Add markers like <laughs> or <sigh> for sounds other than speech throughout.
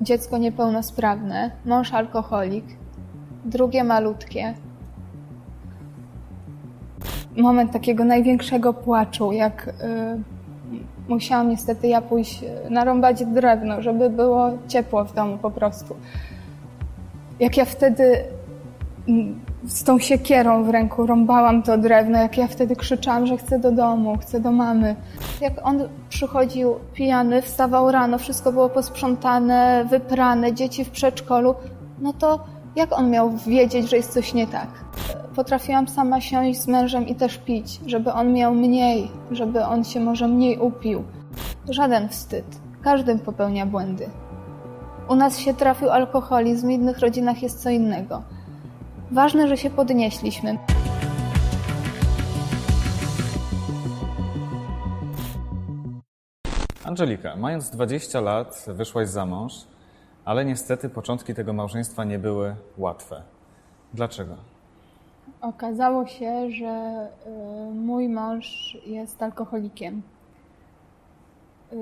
dziecko niepełnosprawne, mąż alkoholik, drugie malutkie. Moment takiego największego płaczu, jak y, musiałam niestety ja pójść y, narąbać drewno, żeby było ciepło w domu po prostu. Jak ja wtedy mm, z tą siekierą w ręku rąbałam to drewno, jak ja wtedy krzyczałam, że chcę do domu, chcę do mamy. Jak on przychodził pijany, wstawał rano, wszystko było posprzątane, wyprane, dzieci w przedszkolu, no to jak on miał wiedzieć, że jest coś nie tak? Potrafiłam sama siąść z mężem i też pić, żeby on miał mniej, żeby on się może mniej upił. Żaden wstyd. Każdy popełnia błędy. U nas się trafił alkoholizm, w innych rodzinach jest co innego. Ważne, że się podnieśliśmy. Angelika, mając 20 lat, wyszłaś za mąż, ale niestety początki tego małżeństwa nie były łatwe. Dlaczego? Okazało się, że y, mój mąż jest alkoholikiem. Y,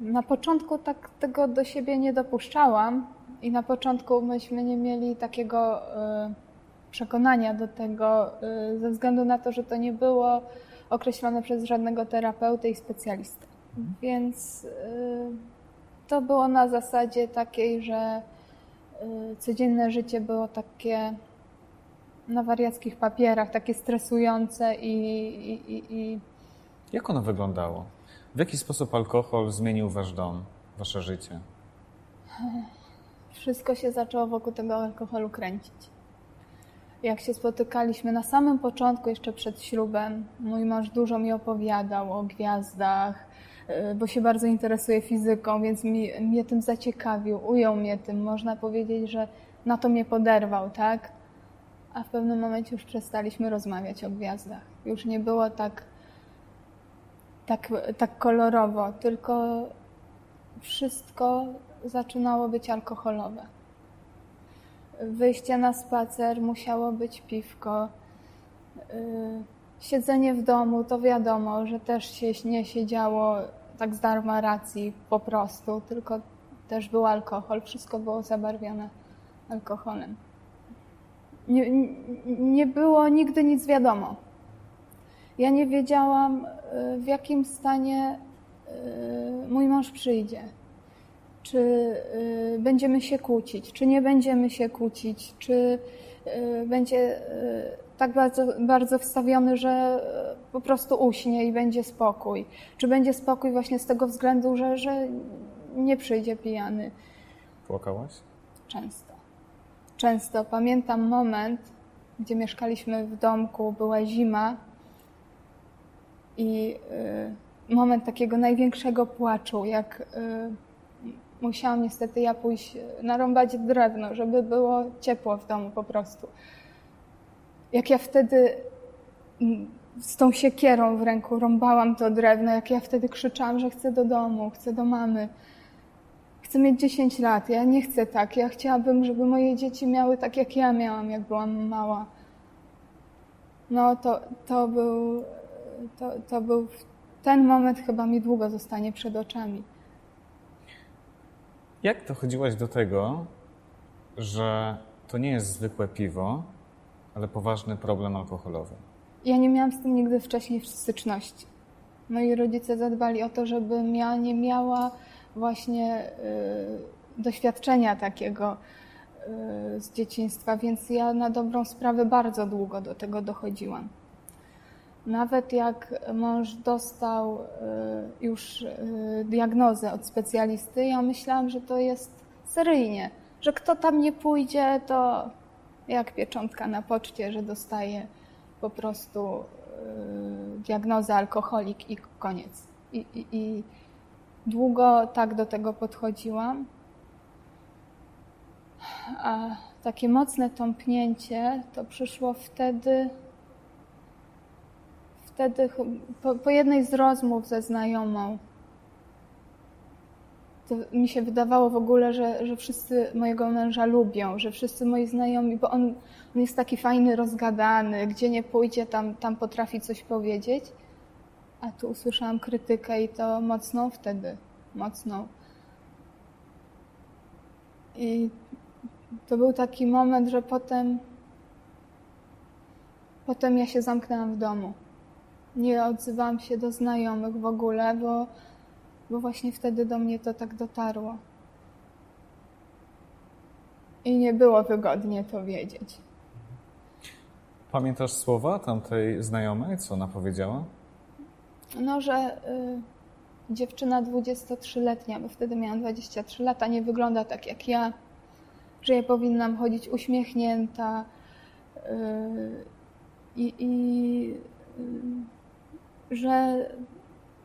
na początku tak tego do siebie nie dopuszczałam i na początku myśmy nie mieli takiego y, przekonania do tego, ze względu na to, że to nie było określone przez żadnego terapeuty i specjalistę. Więc to było na zasadzie takiej, że codzienne życie było takie na wariackich papierach, takie stresujące i, i, i, Jak ono wyglądało? W jaki sposób alkohol zmienił wasz dom, wasze życie? Wszystko się zaczęło wokół tego alkoholu kręcić. Jak się spotykaliśmy na samym początku, jeszcze przed ślubem, mój mąż dużo mi opowiadał o gwiazdach, y, bo się bardzo interesuje fizyką, więc mi, mnie tym zaciekawił, ujął mnie tym. Można powiedzieć, że na to mnie poderwał, tak? a w pewnym momencie już przestaliśmy rozmawiać o gwiazdach. Już nie było tak, tak, tak kolorowo, tylko wszystko zaczynało być alkoholowe. Wyjście na spacer musiało być piwko. Y, siedzenie w domu, to wiadomo, że też się nie siedziało tak z darma racji po prostu, tylko też był alkohol. Wszystko było zabarwione alkoholem nie, nie było nigdy nic wiadomo. Ja nie wiedziałam, y, w jakim stanie y, mój mąż przyjdzie. Czy y, będziemy się kłócić, czy nie będziemy się kłócić, czy będzie tak bardzo, bardzo wstawiony, że po prostu uśnie i będzie spokój. Czy będzie spokój właśnie z tego względu, że, że nie przyjdzie pijany. Płakałaś? Często często. Pamiętam moment, gdzie mieszkaliśmy w domku, była zima i y, moment takiego największego płaczu, jak y, musiałam niestety ja pójść narąbać drewno, żeby było ciepło w domu po prostu. Jak ja wtedy mm, z tą siekierą w ręku rąbałam to drewno, jak ja wtedy krzyczałam, że chcę do domu, chcę do mamy chcę mieć 10 lat, ja nie chcę tak. Ja chciałabym, żeby moje dzieci miały tak, jak ja miałam, jak byłam mała. No to, to był, to, to był ten moment chyba mi długo zostanie przed oczami. Jak dochodziłaś do tego, że to nie jest zwykłe piwo, ale poważny problem alkoholowy? Ja nie miałam z tym nigdy wcześniej styczności. Moi rodzice zadbali o to, żebym ja nie miała właśnie y, doświadczenia takiego y, z dzieciństwa, więc ja na dobrą sprawę bardzo długo do tego dochodziłam. Nawet jak mąż dostał y, już diagnozę od specjalisty, ja myślałam, że to jest seryjnie, że kto tam nie pójdzie, to jak pieczątka na poczcie, że dostaje po prostu diagnozę alkoholik i koniec. I, i, i Długo tak do tego podchodziłam. A takie mocne tąpnięcie to przyszło wtedy, wtedy po, po jednej z rozmów ze znajomą. Mi się wydawało w ogóle, że, że wszyscy mojego męża lubią, że wszyscy moi znajomi, bo on, on jest taki fajny, rozgadany, gdzie nie pójdzie, tam, tam potrafi coś powiedzieć. A tu usłyszałam krytykę i to mocną wtedy, mocną. I to był taki moment, że potem, potem ja się zamknęłam w domu. Nie odzywałam się do znajomych w ogóle, bo, bo właśnie wtedy do mnie to tak dotarło. I nie było wygodnie to wiedzieć. Pamiętasz słowa tamtej znajomej, co ona powiedziała? No, że y, dziewczyna 23-letnia, bo wtedy miałam 23 lata, nie wygląda tak jak ja, że ja powinnam chodzić uśmiechnięta y, i, i y, że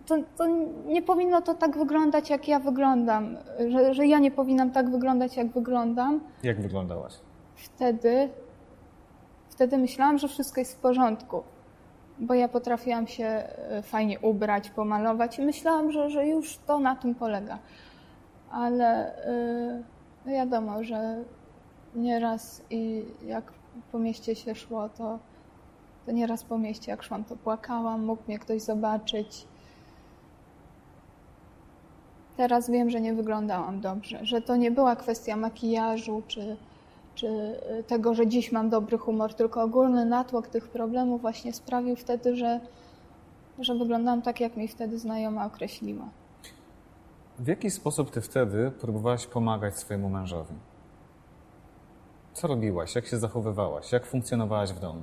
to, to, nie powinno to tak wyglądać, jak ja wyglądam, że, że ja nie powinnam tak wyglądać, jak wyglądam. Jak wyglądałaś? Wtedy, wtedy myślałam, że wszystko jest w porządku, bo ja potrafiłam się e, fajnie ubrać, pomalować i myślałam, że, że już to na tym polega. Ale yy, wiadomo, że nieraz i jak po mieście się szło, to, to nieraz po mieście, jak szłam, to płakałam, mógł mnie ktoś zobaczyć Teraz wiem, że nie wyglądałam dobrze, że to nie była kwestia makijażu czy, czy y, tego, że dziś mam dobry humor, tylko ogólny natłok tych problemów właśnie sprawił wtedy, że, że wyglądałam tak, jak mi wtedy znajoma określiła. W jaki sposób ty wtedy próbowałaś pomagać swojemu mężowi? Co robiłaś? Jak się zachowywałaś? Jak funkcjonowałaś w domu?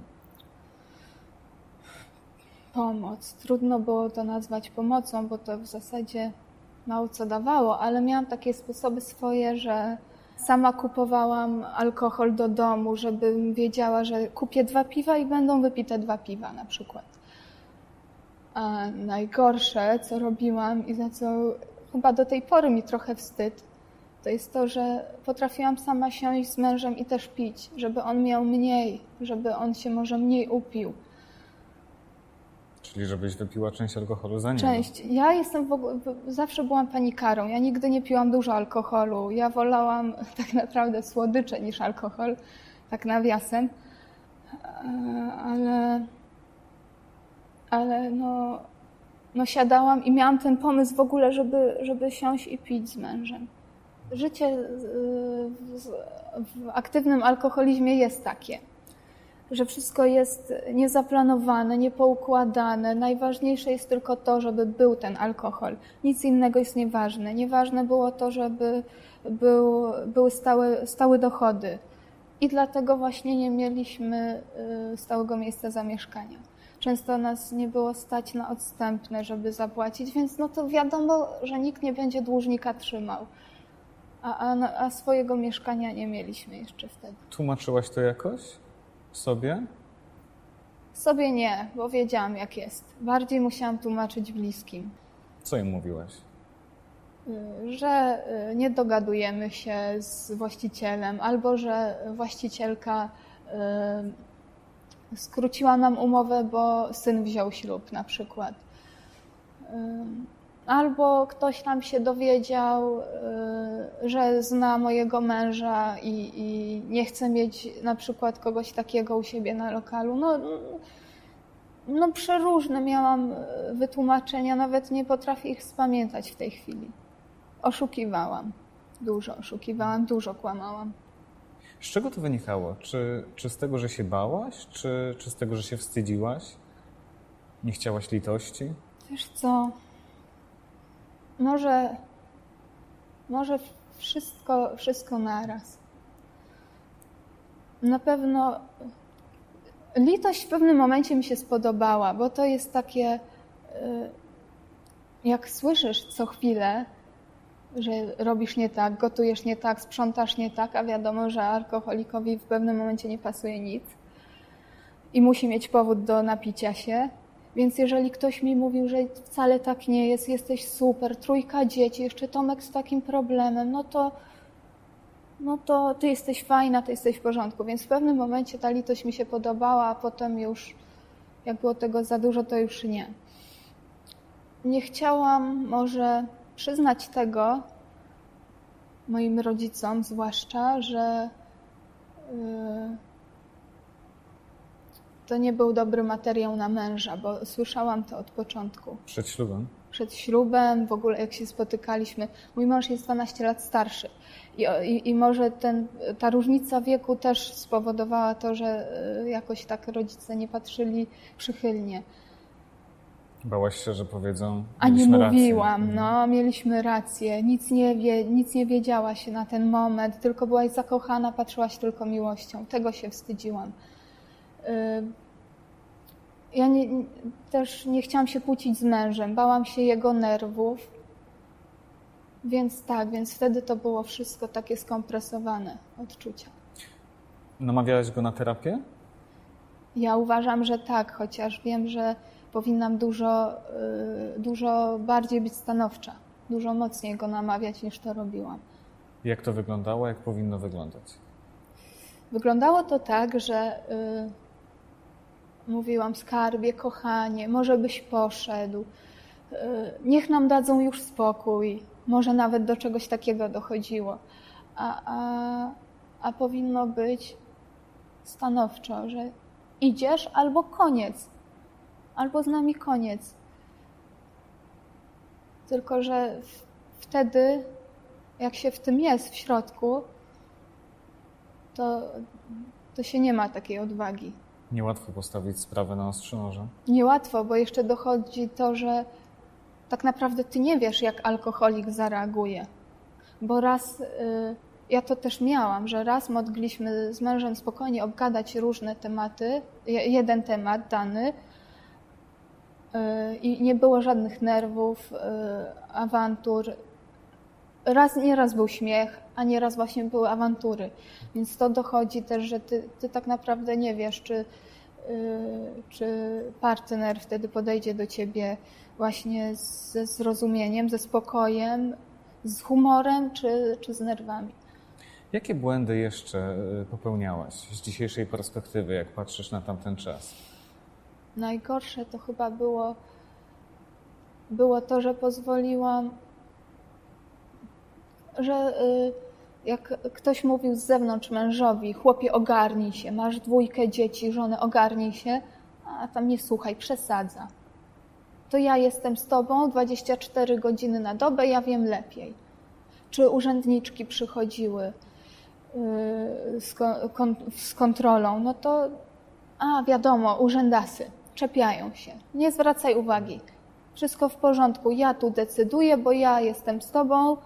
Pomoc. Trudno było to nazwać pomocą, bo to w zasadzie mało co dawało, ale miałam takie sposoby swoje, że sama kupowałam alkohol do domu, żebym wiedziała, że kupię dwa piwa i będą wypite dwa piwa na przykład. A najgorsze, co robiłam i za co chyba do tej pory mi trochę wstyd, to jest to, że potrafiłam sama siąść z mężem i też pić, żeby on miał mniej, żeby on się może mniej upił. Czyli żebyś wypiła część alkoholu za niego. Część. Ja jestem w ogóle, zawsze byłam panikarą. Ja nigdy nie piłam dużo alkoholu. Ja wolałam <laughs> tak naprawdę słodycze niż alkohol, tak nawiasem. E, ale, ale no, no siadałam i miałam ten pomysł w ogóle, żeby, żeby siąść i pić z mężem. Życie w, w aktywnym alkoholizmie jest takie że wszystko jest niezaplanowane, niepoukładane. Najważniejsze jest tylko to, żeby był ten alkohol. Nic innego jest nieważne. Nieważne było to, żeby był, były stałe, stałe dochody. I dlatego właśnie nie mieliśmy y, stałego miejsca zamieszkania. Często nas nie było stać na odstępne, żeby zapłacić, więc no to wiadomo, że nikt nie będzie dłużnika trzymał. A, a, a swojego mieszkania nie mieliśmy jeszcze wtedy. Tłumaczyłaś to jakoś? Sobie? Sobie nie, bo wiedziałam jak jest. Bardziej musiałam tłumaczyć bliskim. Co im mówiłaś? Y, że y, nie dogadujemy się z właścicielem, albo że właścicielka y, skróciła nam umowę, bo syn wziął ślub na przykład albo ktoś nam się dowiedział, y, że zna mojego męża i, i, nie chce mieć na przykład kogoś takiego u siebie na lokalu. No, no przeróżne miałam wytłumaczenia, nawet nie potrafię ich spamiętać w tej chwili. Oszukiwałam. Dużo oszukiwałam, dużo kłamałam. Z czego to wynikało? Czy, czy z tego, że się bałaś, czy, czy z tego, że się wstydziłaś? Nie chciałaś litości? Wiesz co, może, może wszystko, wszystko naraz. Na pewno litość w pewnym momencie mi się spodobała, bo to jest takie, y, jak słyszysz co chwilę, że robisz nie tak, gotujesz nie tak, sprzątasz nie tak, a wiadomo, że alkoholikowi w pewnym momencie nie pasuje nic i musi mieć powód do napicia się, więc jeżeli ktoś mi mówił, że wcale tak nie jest, jesteś super, trójka dzieci, jeszcze Tomek z takim problemem, no to, no to ty jesteś fajna, ty jesteś w porządku. Więc w pewnym momencie ta litość mi się podobała, a potem już, jak było tego za dużo, to już nie. Nie chciałam może przyznać tego moim rodzicom, zwłaszcza, że. Yy, to nie był dobry materiał na męża, bo słyszałam to od początku. Przed ślubem? przed ślubem, w ogóle jak się spotykaliśmy. Mój mąż jest 12 lat starszy i, i, i może ten, ta różnica wieku też spowodowała to, że y, jakoś tak rodzice nie patrzyli przychylnie. Bałaś się, że powiedzą. A nie "Mieliśmy rację". mówiłam, Mhm. no, mieliśmy rację. Nic nie, wie, nic nie wiedziałaś na ten moment, tylko byłaś zakochana, patrzyłaś tylko miłością. Tego się wstydziłam. Y, Ja nie, też nie chciałam się kłócić z mężem, bałam się jego nerwów. Więc tak, więc wtedy to było wszystko takie skompresowane odczucia. Namawiałaś go na terapię? Ja uważam, że tak, chociaż wiem, że powinnam dużo, y, dużo bardziej być stanowcza, dużo mocniej go namawiać niż to robiłam. Jak to wyglądało? Jak powinno wyglądać? Wyglądało to tak, że y, mówiłam skarbie, kochanie, może byś poszedł, y, niech nam dadzą już spokój, może nawet do czegoś takiego dochodziło, a, a, a powinno być stanowczo, że idziesz albo koniec, albo z nami koniec. Tylko, że wtedy, jak się w tym jest, w środku, to, to się nie ma takiej odwagi. Niełatwo postawić sprawę na ostrzu noża. Niełatwo, bo jeszcze dochodzi to, że tak naprawdę ty nie wiesz, jak alkoholik zareaguje. Bo raz, y, ja to też miałam, że raz mogliśmy z mężem spokojnie obgadać różne tematy, je- jeden temat dany y, i nie było żadnych nerwów, y, awantur. Raz, nieraz był śmiech, a nieraz właśnie były awantury. Więc to dochodzi też, że ty, ty tak naprawdę nie wiesz, czy, y, czy partner wtedy podejdzie do ciebie właśnie ze zrozumieniem, ze spokojem, z humorem, czy, czy z nerwami. Jakie błędy jeszcze y, popełniałaś z dzisiejszej perspektywy, jak patrzysz na tamten czas? Najgorsze to chyba było, było to, że pozwoliłam, że y, jak ktoś mówił z zewnątrz mężowi, chłopie ogarnij się, masz dwójkę dzieci, żonę ogarnij się, a tam nie słuchaj, przesadza. To ja jestem z tobą 24 godziny na dobę, ja wiem lepiej. Czy urzędniczki przychodziły y, z, z kontrolą, no to a, wiadomo, urzędasy czepiają się. Nie zwracaj uwagi. Wszystko w porządku. Ja tu decyduję, bo ja jestem z tobą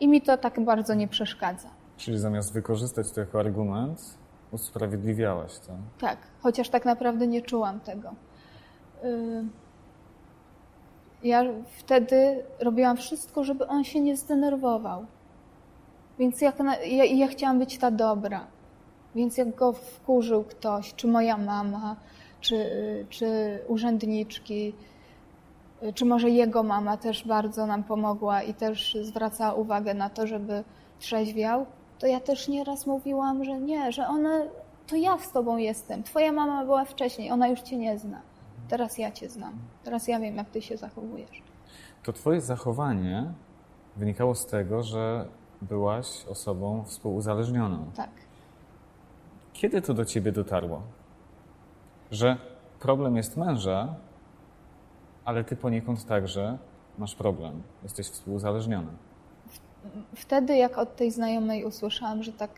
i mi to tak bardzo nie przeszkadza. Czyli zamiast wykorzystać to jako argument, usprawiedliwiałaś to. Tak, chociaż tak naprawdę nie czułam tego. Y, Ja wtedy robiłam wszystko, żeby on się nie zdenerwował. Więc jak na, ja, ja chciałam być ta dobra. Więc jak go wkurzył ktoś, czy moja mama, czy, czy urzędniczki, czy może jego mama też bardzo nam pomogła i też zwracała uwagę na to, żeby trzeźwiał, to ja też nieraz mówiłam, że nie, że one, to ja z tobą jestem. Twoja mama była wcześniej, ona już cię nie zna. Teraz ja cię znam. Teraz ja wiem, jak ty się zachowujesz. To twoje zachowanie wynikało z tego, że byłaś osobą współuzależnioną. Tak. Kiedy to do ciebie dotarło? Że problem jest męża, ale ty poniekąd także masz problem. Jesteś współuzależniona. Wtedy, jak od tej znajomej usłyszałam, że tak,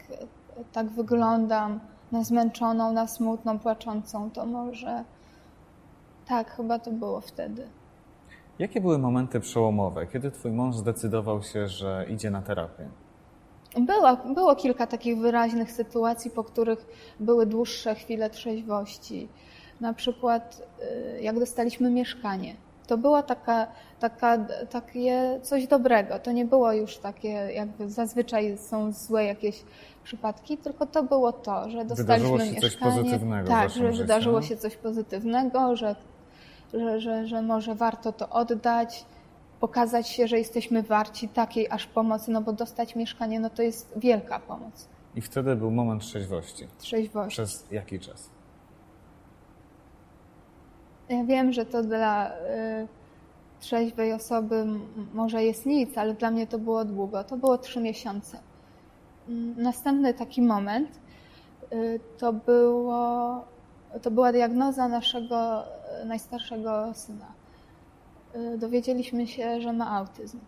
tak wyglądam na zmęczoną, na smutną, płaczącą, to może tak, chyba to było wtedy. Jakie były momenty przełomowe, kiedy twój mąż zdecydował się, że idzie na terapię? Było, było kilka takich wyraźnych sytuacji, po których były dłuższe chwile trzeźwości. Na przykład, y, jak dostaliśmy mieszkanie. To było taka, taka, takie coś dobrego. To nie było już takie, jakby zazwyczaj są złe jakieś przypadki, tylko to było to, że dostaliśmy Wydarzyło się coś mieszkanie. pozytywnego w tak, że życiu. wydarzyło się coś pozytywnego, że, że, że, że może warto to oddać, pokazać się, że jesteśmy warci takiej aż pomocy, no bo dostać mieszkanie, no to jest wielka pomoc. I wtedy był moment trzeźwości. Trzeźwość. Przez jaki czas? Ja wiem, że to dla y, trzeźwej osoby może jest nic, ale dla mnie to było długo. To było trzy miesiące. Mm, Następny taki moment y, to, było, to była diagnoza naszego y, najstarszego syna. y, dowiedzieliśmy się, że ma autyzm.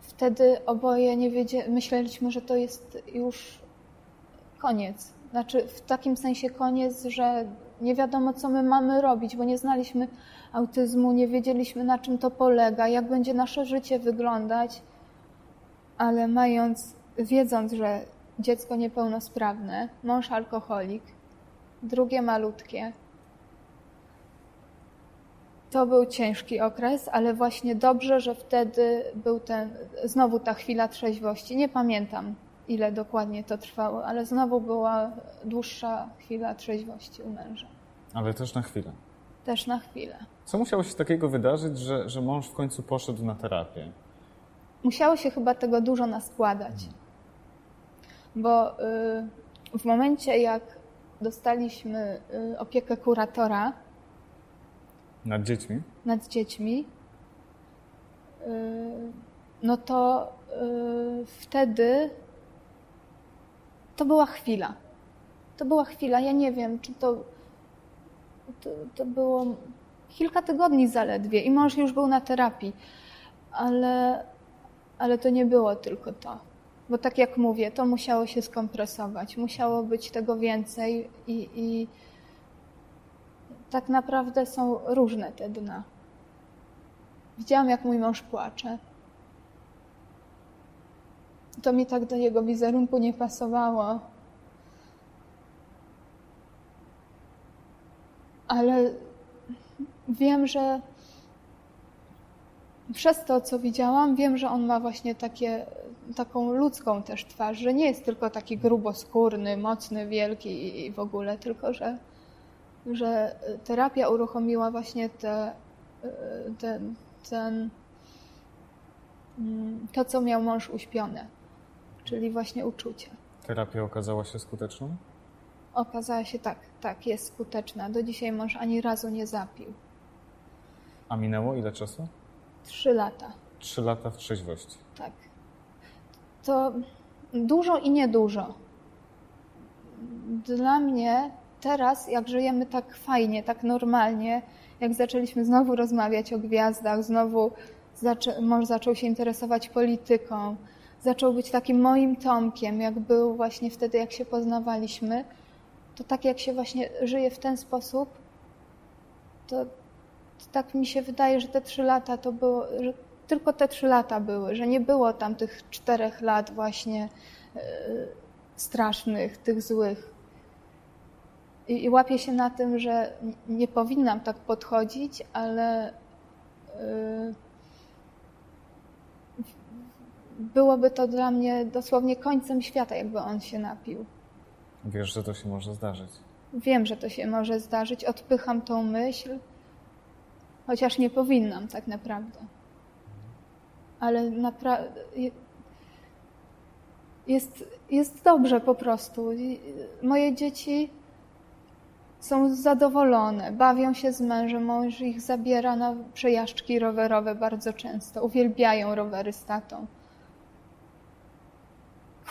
Wtedy oboje nie myśleliśmy, że to jest już koniec. Znaczy w takim sensie koniec, że nie wiadomo, co my mamy robić, bo nie znaliśmy autyzmu, nie wiedzieliśmy, na czym to polega, jak będzie nasze życie wyglądać, ale mając, wiedząc, że dziecko niepełnosprawne, mąż alkoholik, drugie malutkie, to był ciężki okres, ale właśnie dobrze, że wtedy był ten, znowu ta chwila trzeźwości. Nie pamiętam, ile dokładnie to trwało, ale znowu była dłuższa chwila trzeźwości u męża. Ale też na chwilę. Też na chwilę. Co musiało się takiego wydarzyć, że, że mąż w końcu poszedł na terapię? Musiało się chyba tego dużo naskładać. Bo y, w momencie, jak dostaliśmy y, opiekę kuratora Nad dziećmi? nad dziećmi, y, no to y, wtedy to była chwila. To była chwila. Ja nie wiem, czy to, to, to było kilka tygodni zaledwie i mąż już był na terapii, ale, ale to nie było tylko to. Bo tak jak mówię, to musiało się skompresować, musiało być tego więcej i, i tak naprawdę są różne te dna. Widziałam, jak mój mąż płacze. To mi tak do jego wizerunku nie pasowało. Ale wiem, że przez to, co widziałam, wiem, że on ma właśnie takie, taką ludzką też twarz, że nie jest tylko taki gruboskórny, mocny, wielki i w ogóle, tylko że, że terapia uruchomiła właśnie te, ten, ten, mm, to, co miał mąż uśpione, czyli właśnie uczucie. Terapia okazała się skuteczną? Okazała się tak, tak, jest skuteczna. Do dzisiaj mąż ani razu nie zapił. A minęło ile czasu? Trzy lata. Trzy lata w trzeźwości. Tak. To dużo i niedużo. Dla mnie teraz, jak żyjemy tak fajnie, tak normalnie, jak zaczęliśmy znowu rozmawiać o gwiazdach, znowu zaczę, mąż zaczął się interesować polityką, zaczął być takim moim Tomkiem, jak był właśnie wtedy, jak się poznawaliśmy, to tak jak się właśnie żyje w ten sposób, to, tak mi się wydaje, że te trzy lata to było, że tylko te trzy lata były, że nie było tam tych czterech lat właśnie yy, strasznych, tych złych. I, I łapię się na tym, że nie powinnam tak podchodzić, ale yy, byłoby to dla mnie dosłownie końcem świata, jakby on się napił. Wiesz, że to się może zdarzyć. Wiem, że to się może zdarzyć, odpycham tą myśl, chociaż nie powinnam tak naprawdę. Ale naprawdę jest, jest dobrze po prostu. Moje dzieci są zadowolone, bawią się z mężem, mąż ich zabiera na przejażdżki rowerowe bardzo często, uwielbiają rowery z tatą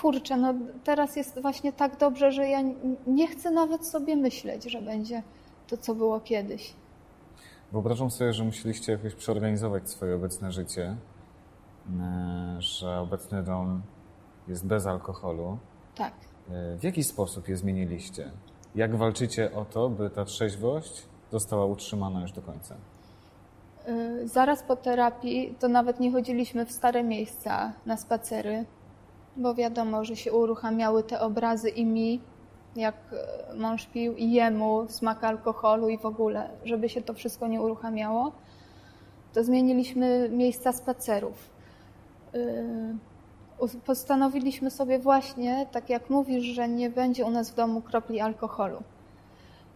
kurczę, no teraz jest właśnie tak dobrze, że ja nie chcę nawet sobie myśleć, że będzie to, co było kiedyś. Wyobrażam sobie, że musieliście jakoś przeorganizować swoje obecne życie, e, że obecny dom jest bez alkoholu. Tak. E, w jaki sposób je zmieniliście? Jak walczycie o to, by ta trzeźwość została utrzymana już do końca? E, zaraz po terapii to nawet nie chodziliśmy w stare miejsca na spacery, bo wiadomo, że się uruchamiały te obrazy i mi, jak e, mąż pił, i jemu smak alkoholu i w ogóle, żeby się to wszystko nie uruchamiało, to zmieniliśmy miejsca spacerów. E, postanowiliśmy sobie właśnie, tak jak mówisz, że nie będzie u nas w domu kropli alkoholu.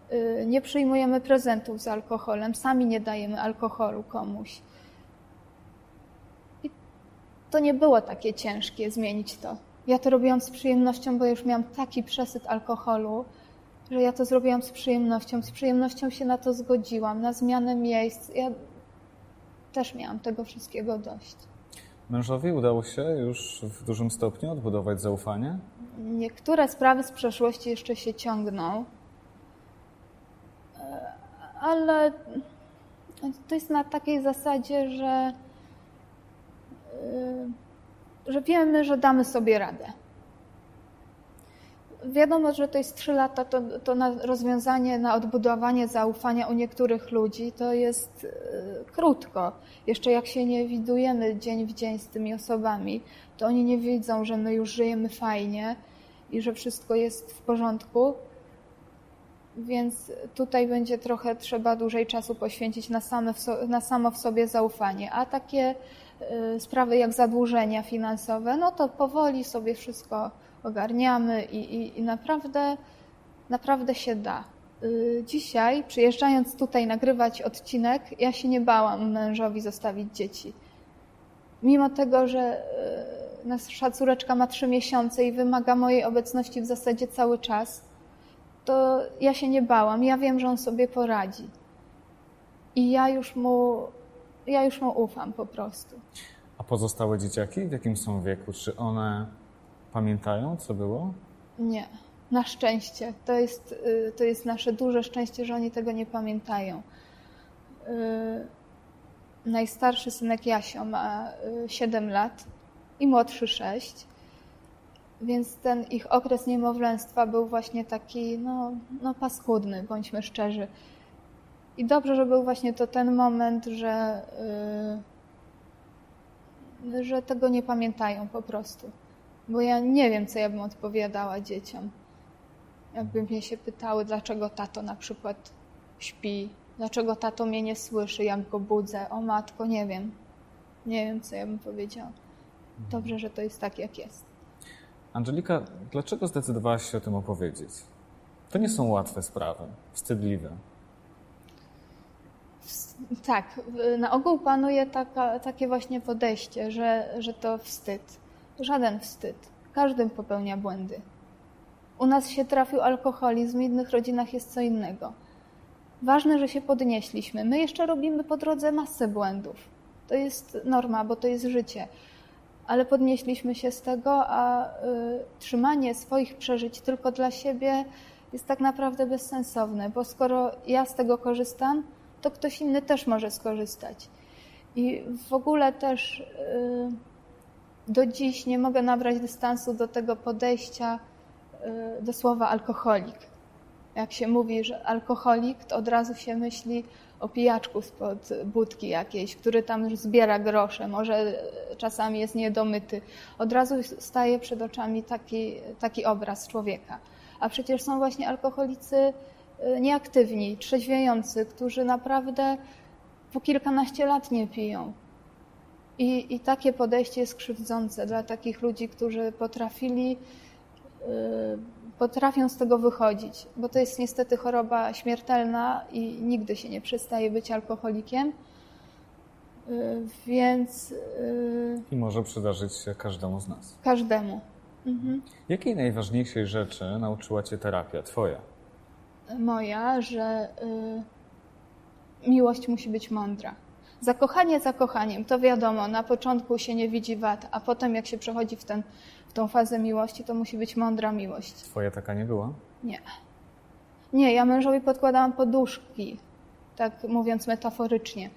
E, nie przyjmujemy prezentów z alkoholem, sami nie dajemy alkoholu komuś to nie było takie ciężkie zmienić to. Ja to robiłam z przyjemnością, bo już miałam taki przesyt alkoholu, że ja to zrobiłam z przyjemnością. Z przyjemnością się na to zgodziłam, na zmianę miejsc. Ja też miałam tego wszystkiego dość. Mężowi udało się już w dużym stopniu odbudować zaufanie? Niektóre sprawy z przeszłości jeszcze się ciągną, ale, To jest na takiej zasadzie, że, że wiemy, że damy sobie radę. Wiadomo, że to jest trzy lata, to, to na rozwiązanie, na odbudowanie zaufania u niektórych ludzi to jest yy, krótko. Jeszcze jak się nie widujemy dzień w dzień z tymi osobami, to oni nie widzą, że my już żyjemy fajnie i że wszystko jest w porządku. Więc tutaj będzie trochę trzeba dłużej czasu poświęcić na, same so, na samo w sobie zaufanie. A takie y, sprawy jak zadłużenia finansowe, no to powoli sobie wszystko ogarniamy i, i, i naprawdę, naprawdę się da. Y, dzisiaj, przyjeżdżając tutaj nagrywać odcinek, ja się nie bałam mężowi zostawić dzieci. Mimo tego, że y, nasza córeczka ma trzy miesiące i wymaga mojej obecności w zasadzie cały czas, to ja się nie bałam. Ja wiem, że on sobie poradzi. I ja już mu, ja już mu ufam po prostu. A pozostałe dzieciaki w jakim są wieku? Czy one pamiętają, co było? Nie. Na szczęście. To jest, y, to jest nasze duże szczęście, że oni tego nie pamiętają. Y, najstarszy synek Jasio ma 7 y, lat i młodszy 6. Więc ten ich okres niemowlęstwa był właśnie taki, no, no paskudny, bądźmy szczerzy. I dobrze, że był właśnie to ten moment, że, yy, że tego nie pamiętają po prostu. Bo ja nie wiem, co ja bym odpowiadała dzieciom. Jakby mnie się pytały, dlaczego tato na przykład śpi, dlaczego tato mnie nie słyszy, jak go budzę. O matko, nie wiem. Nie wiem, co ja bym powiedziała. Dobrze, że to jest tak, jak jest. Angelika, dlaczego zdecydowałaś się o tym opowiedzieć? To nie są łatwe sprawy, wstydliwe. Tak, na ogół panuje taka, takie właśnie podejście, że, że to wstyd. Żaden wstyd. Każdy popełnia błędy. U nas się trafił alkoholizm, w innych rodzinach jest co innego. Ważne, że się podnieśliśmy. My jeszcze robimy po drodze masę błędów. To jest norma, bo to jest życie ale podnieśliśmy się z tego, a y, trzymanie swoich przeżyć tylko dla siebie jest tak naprawdę bezsensowne, bo skoro ja z tego korzystam, to ktoś inny też może skorzystać. I w ogóle też y, do dziś nie mogę nabrać dystansu do tego podejścia y, do słowa alkoholik. Jak się mówi, że alkoholik, to od razu się myśli o pijaczku spod budki jakiejś, który tam zbiera grosze, może czasami jest niedomyty. Od razu staje przed oczami taki, taki obraz człowieka. A przecież są właśnie alkoholicy nieaktywni, trzeźwiejący, którzy naprawdę po kilkanaście lat nie piją. I, I takie podejście jest krzywdzące dla takich ludzi, którzy potrafili yy, potrafią z tego wychodzić, bo to jest niestety choroba śmiertelna i nigdy się nie przestaje być alkoholikiem. Y, więc. I może przydarzyć się każdemu z nas. Każdemu. Mhm. Jakiej najważniejszej rzeczy nauczyła Cię terapia Twoja? Moja, że y, miłość musi być mądra. Zakochanie zakochaniem, to wiadomo, na początku się nie widzi wad, a potem jak się przechodzi w, ten, w tą fazę miłości, to musi być mądra miłość. Twoja taka nie była? Nie. Nie, ja mężowi podkładałam poduszki, tak mówiąc metaforycznie.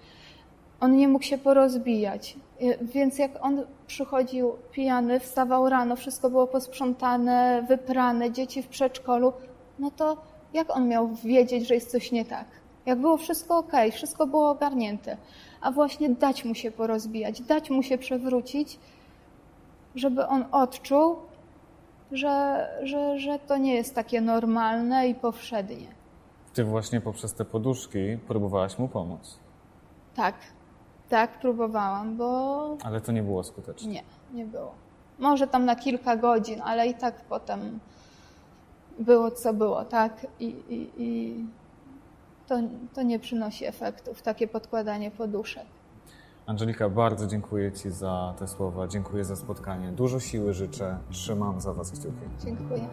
On nie mógł się porozbijać, więc jak on przychodził pijany, wstawał rano, wszystko było posprzątane, wyprane, dzieci w przedszkolu, no to jak on miał wiedzieć, że jest coś nie tak? Jak było wszystko ok, wszystko było ogarnięte, a właśnie dać mu się porozbijać, dać mu się przewrócić, żeby on odczuł, że, że, że to nie jest takie normalne i powszednie. Ty właśnie poprzez te poduszki próbowałaś mu pomóc. Tak, tak, próbowałam, bo. Ale to nie było skuteczne. Nie, nie było. Może tam na kilka godzin, ale i tak potem było co było, tak? I, i, i to, to nie przynosi efektów, takie podkładanie poduszek. Angelika, bardzo dziękuję Ci za te słowa. Dziękuję za spotkanie. Dużo siły życzę. Trzymam za Was kciuki. Dziękuję.